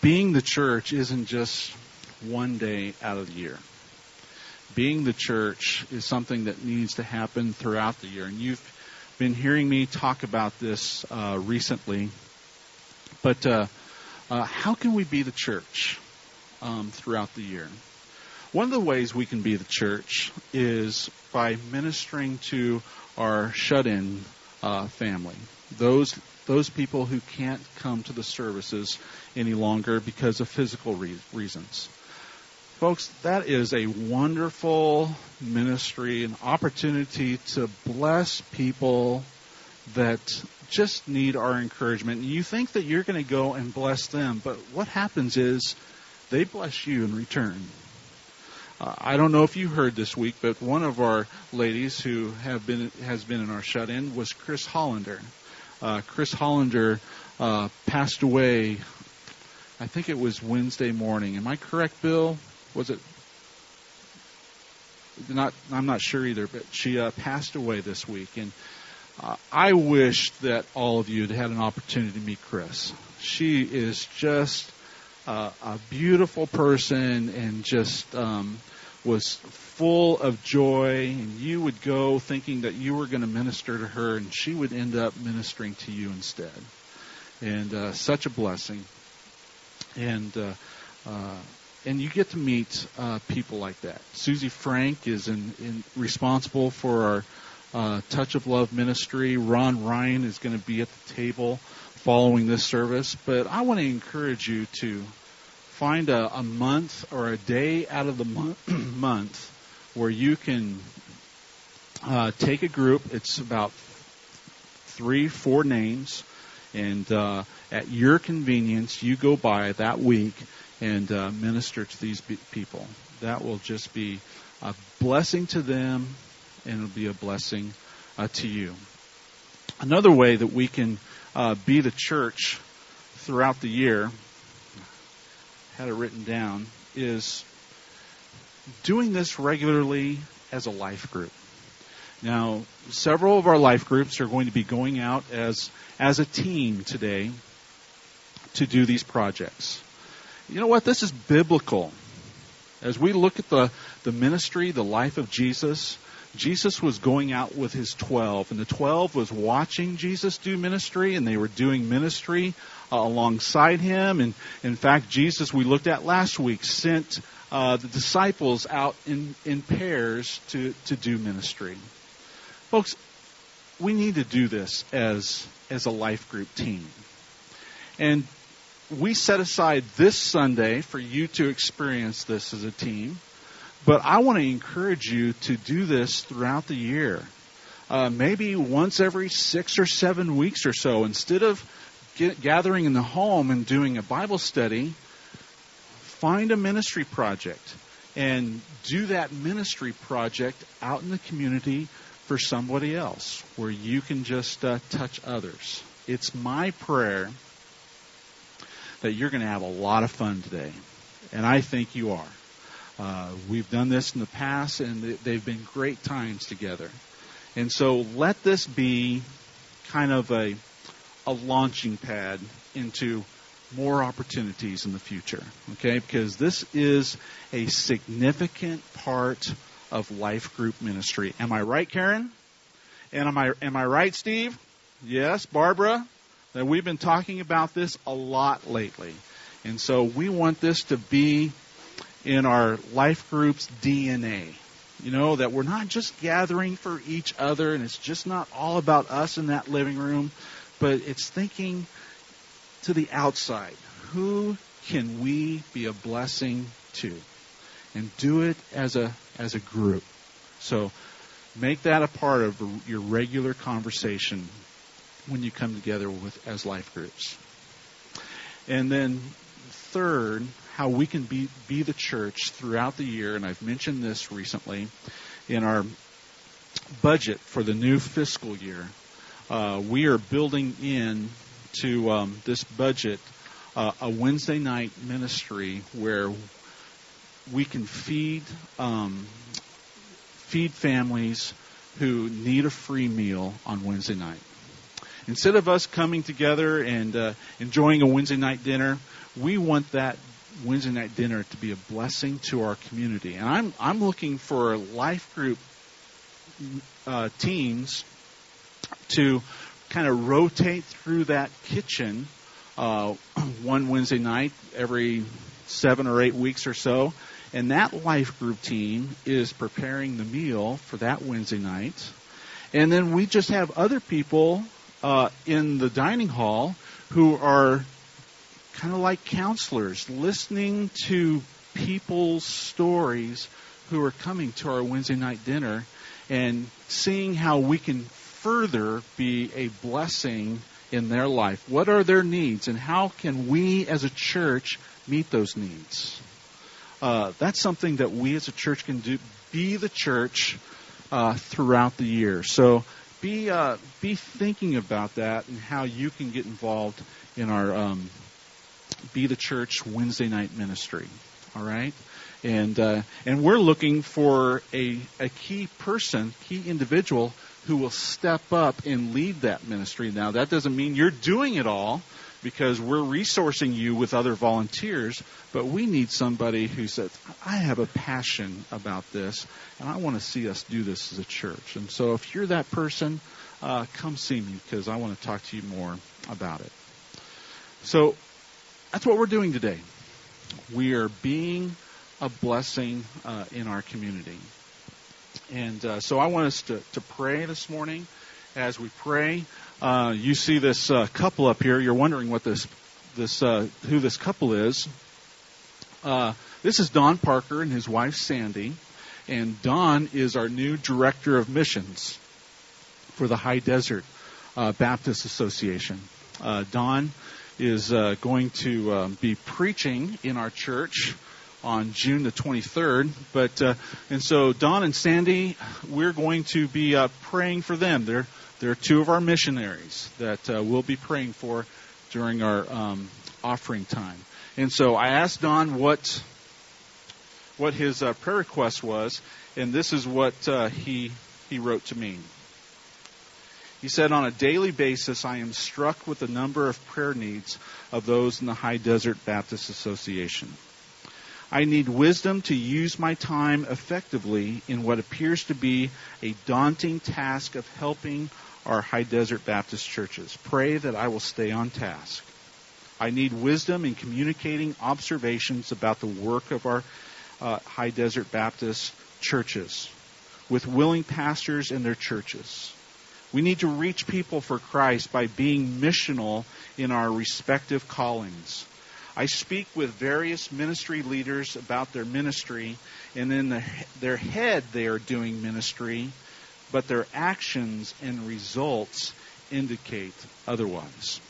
being the church isn't just one day out of the year. Being the church is something that needs to happen throughout the year. And you've been hearing me talk about this uh, recently. But uh, uh, how can we be the church um, throughout the year? One of the ways we can be the church is by ministering to our shut-in uh, family, those those people who can't come to the services any longer because of physical re- reasons. Folks, that is a wonderful ministry, an opportunity to bless people that just need our encouragement. You think that you're going to go and bless them, but what happens is they bless you in return. Uh, I don't know if you heard this week, but one of our ladies who have been has been in our shut-in was Chris Hollander. Uh, Chris Hollander uh, passed away. I think it was Wednesday morning. Am I correct, Bill? Was it? Not. I'm not sure either. But she uh, passed away this week, and uh, I wish that all of you had had an opportunity to meet Chris. She is just uh, a beautiful person and just um, was full of joy. And you would go thinking that you were going to minister to her, and she would end up ministering to you instead. And uh, such a blessing. And uh, uh, and you get to meet uh, people like that. Susie Frank is in, in responsible for our uh, Touch of Love ministry. Ron Ryan is going to be at the table following this service. But I want to encourage you to find a, a month or a day out of the month, month where you can uh, take a group. It's about three, four names, and uh, at your convenience, you go by that week and uh, minister to these people. That will just be a blessing to them and it'll be a blessing uh, to you. Another way that we can uh, be the church throughout the year, had it written down, is doing this regularly as a life group. Now, several of our life groups are going to be going out as as a team today to do these projects. You know what? This is biblical. As we look at the, the ministry, the life of Jesus, Jesus was going out with his 12, and the 12 was watching Jesus do ministry, and they were doing ministry uh, alongside him. And in fact, Jesus, we looked at last week, sent uh, the disciples out in, in pairs to, to do ministry. Folks, we need to do this as, as a life group team. And we set aside this Sunday for you to experience this as a team. But I want to encourage you to do this throughout the year. Uh, maybe once every six or seven weeks or so, instead of get, gathering in the home and doing a Bible study, find a ministry project and do that ministry project out in the community for somebody else where you can just uh, touch others. It's my prayer that you're going to have a lot of fun today. And I think you are. Uh, we've done this in the past, and they've been great times together. And so let this be kind of a, a launching pad into more opportunities in the future. Okay? Because this is a significant part of life group ministry. Am I right, Karen? And am I am I right, Steve? Yes, Barbara? That we've been talking about this a lot lately. And so we want this to be in our life group's DNA. You know, that we're not just gathering for each other and it's just not all about us in that living room, but it's thinking to the outside. Who can we be a blessing to? And do it as a as a group. So make that a part of your regular conversation when you come together with as life groups. And then third, how we can be, be the church throughout the year, and I've mentioned this recently in our budget for the new fiscal year. Uh, we are building in to um, this budget uh, a Wednesday night ministry where we can feed um, feed families who need a free meal on Wednesday night. instead of us coming together and uh, enjoying a Wednesday night dinner, we want that Wednesday night dinner to be a blessing to our community. And I'm I'm looking for life group uh, teams to kind of rotate through that kitchen uh, one Wednesday night every seven or eight weeks or so. And that life group team is preparing the meal for that Wednesday night. And then we just have other people uh, in the dining hall who are kind of like counselors, listening to people's stories who are coming to our Wednesday night dinner and seeing how we can further be a blessing in their life. What are their needs, and how can we as a church meet those needs? Uh, that's something that we as a church can do. Be the church uh, throughout the year. So be uh, be thinking about that and how you can get involved in our um, Be the Church Wednesday night ministry. All right, and uh, and we're looking for a a key person, key individual who will step up and lead that ministry. Now that doesn't mean you're doing it all because we're resourcing you with other volunteers, but we need somebody who says, I have a passion about this, and I want to see us do this as a church. And so if you're that person, uh, come see me because I want to talk to you more about it. So that's what we're doing today. We are being a blessing uh, in our community. And uh, so I want us to, to pray this morning. As we pray, uh, you see this uh, couple up here. You're wondering what this this uh, who this couple is. Uh, this is Don Parker and his wife Sandy, and Don is our new director of missions for the High Desert uh, Baptist Association. Uh, Don is uh going to um, be preaching in our church on June the 23rd. But uh, and so Don and Sandy, we're going to be uh, praying for them. They're there are two of our missionaries that uh, we'll be praying for during our um, offering time. And so I asked Don what what his uh, prayer request was, and this is what uh, he he wrote to me. He said, On a daily basis, I am struck with the number of prayer needs of those in the High Desert Baptist Association. I need wisdom to use my time effectively in what appears to be a daunting task of helping our high desert Baptist churches. Pray that I will stay on task. I need wisdom in communicating observations about the work of our uh, high desert Baptist churches with willing pastors in their churches. We need to reach people for Christ by being missional in our respective callings. I speak with various ministry leaders about their ministry, and in the, their head they are doing ministry, but their actions and results indicate otherwise.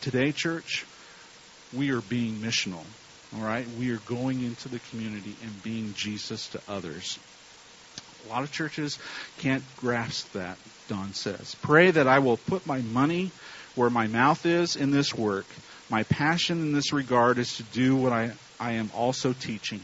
Today, church, we are being missional. All right? We are going into the community and being Jesus to others. A lot of churches can't grasp that, Don says. Pray that I will put my money where my mouth is in this work. My passion in this regard is to do what I, I am also teaching.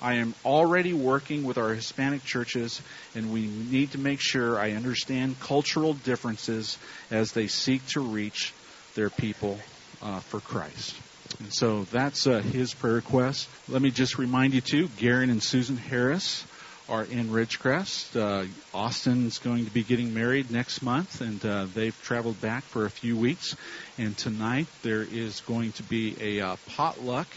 I am already working with our Hispanic churches, and we need to make sure I understand cultural differences as they seek to reach their people uh, for Christ. And so that's uh, his prayer request. Let me just remind you, too, Garen and Susan Harris are in Ridgecrest. Uh, Austin's going to be getting married next month, and uh, they've traveled back for a few weeks. And tonight there is going to be a uh, potluck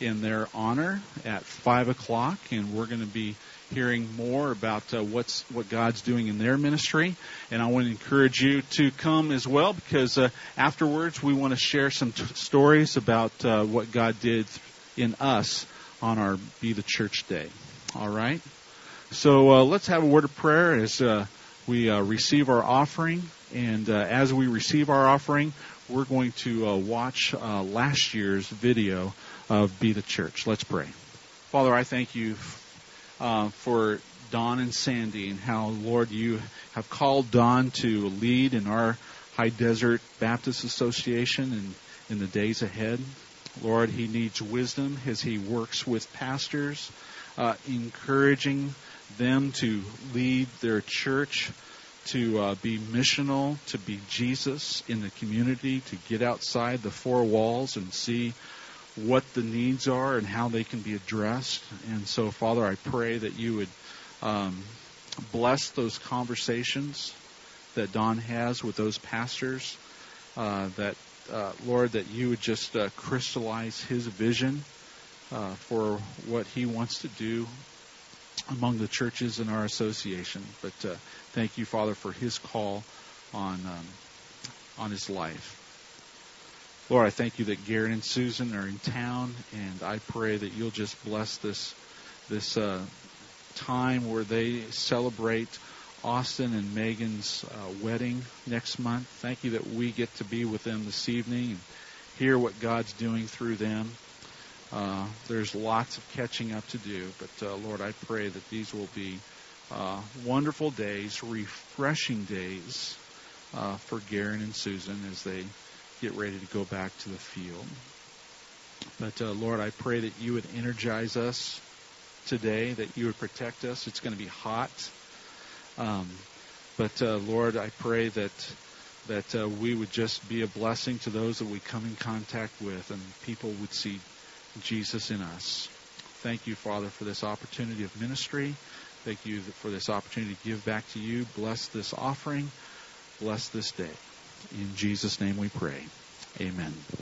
in their honor at five o'clock, and we're going to be hearing more about uh, what's what God's doing in their ministry. And I want to encourage you to come as well because uh, afterwards we want to share some t- stories about uh, what God did in us on our Be the Church Day. All right. So uh, let's have a word of prayer as uh, we uh, receive our offering. And as we receive our offering, we're going to watch last year's video of Be the Church. Let's pray. Father, I thank you uh, for Don and Sandy and how, Lord, you have called Don to lead in our High Desert Baptist Association and in the days ahead. Lord, he needs wisdom as he works with pastors, uh, encouraging them to lead their church to uh, be missional, to be Jesus in the community, to get outside the four walls and see what the needs are and how they can be addressed. And so, Father, I pray that you would um, bless those conversations that Don has with those pastors. Uh, that uh, Lord, that you would just uh, crystallize his vision uh, for what he wants to do among the churches in our association. But uh, thank you, Father, for his call on um, on his life. Lord, I thank you that Garrett and Susan are in town, and I pray that you'll just bless this this uh, time where they celebrate Austin and Megan's uh, wedding next month. Thank you that we get to be with them this evening and hear what God's doing through them. Uh, there's lots of catching up to do, but uh, Lord, I pray that these will be uh, wonderful days, refreshing days uh, for Garen and Susan as they get ready to go back to the field. But uh, Lord, I pray that you would energize us today, that you would protect us. It's going to be hot. Um, but uh, Lord, I pray that that we would just be a blessing to those that we come in contact with, and people would see Jesus in us. Thank you, Father, for this opportunity of ministry. Thank you for this opportunity to give back to you. Bless this offering. Bless this day. In Jesus' name we pray. Amen.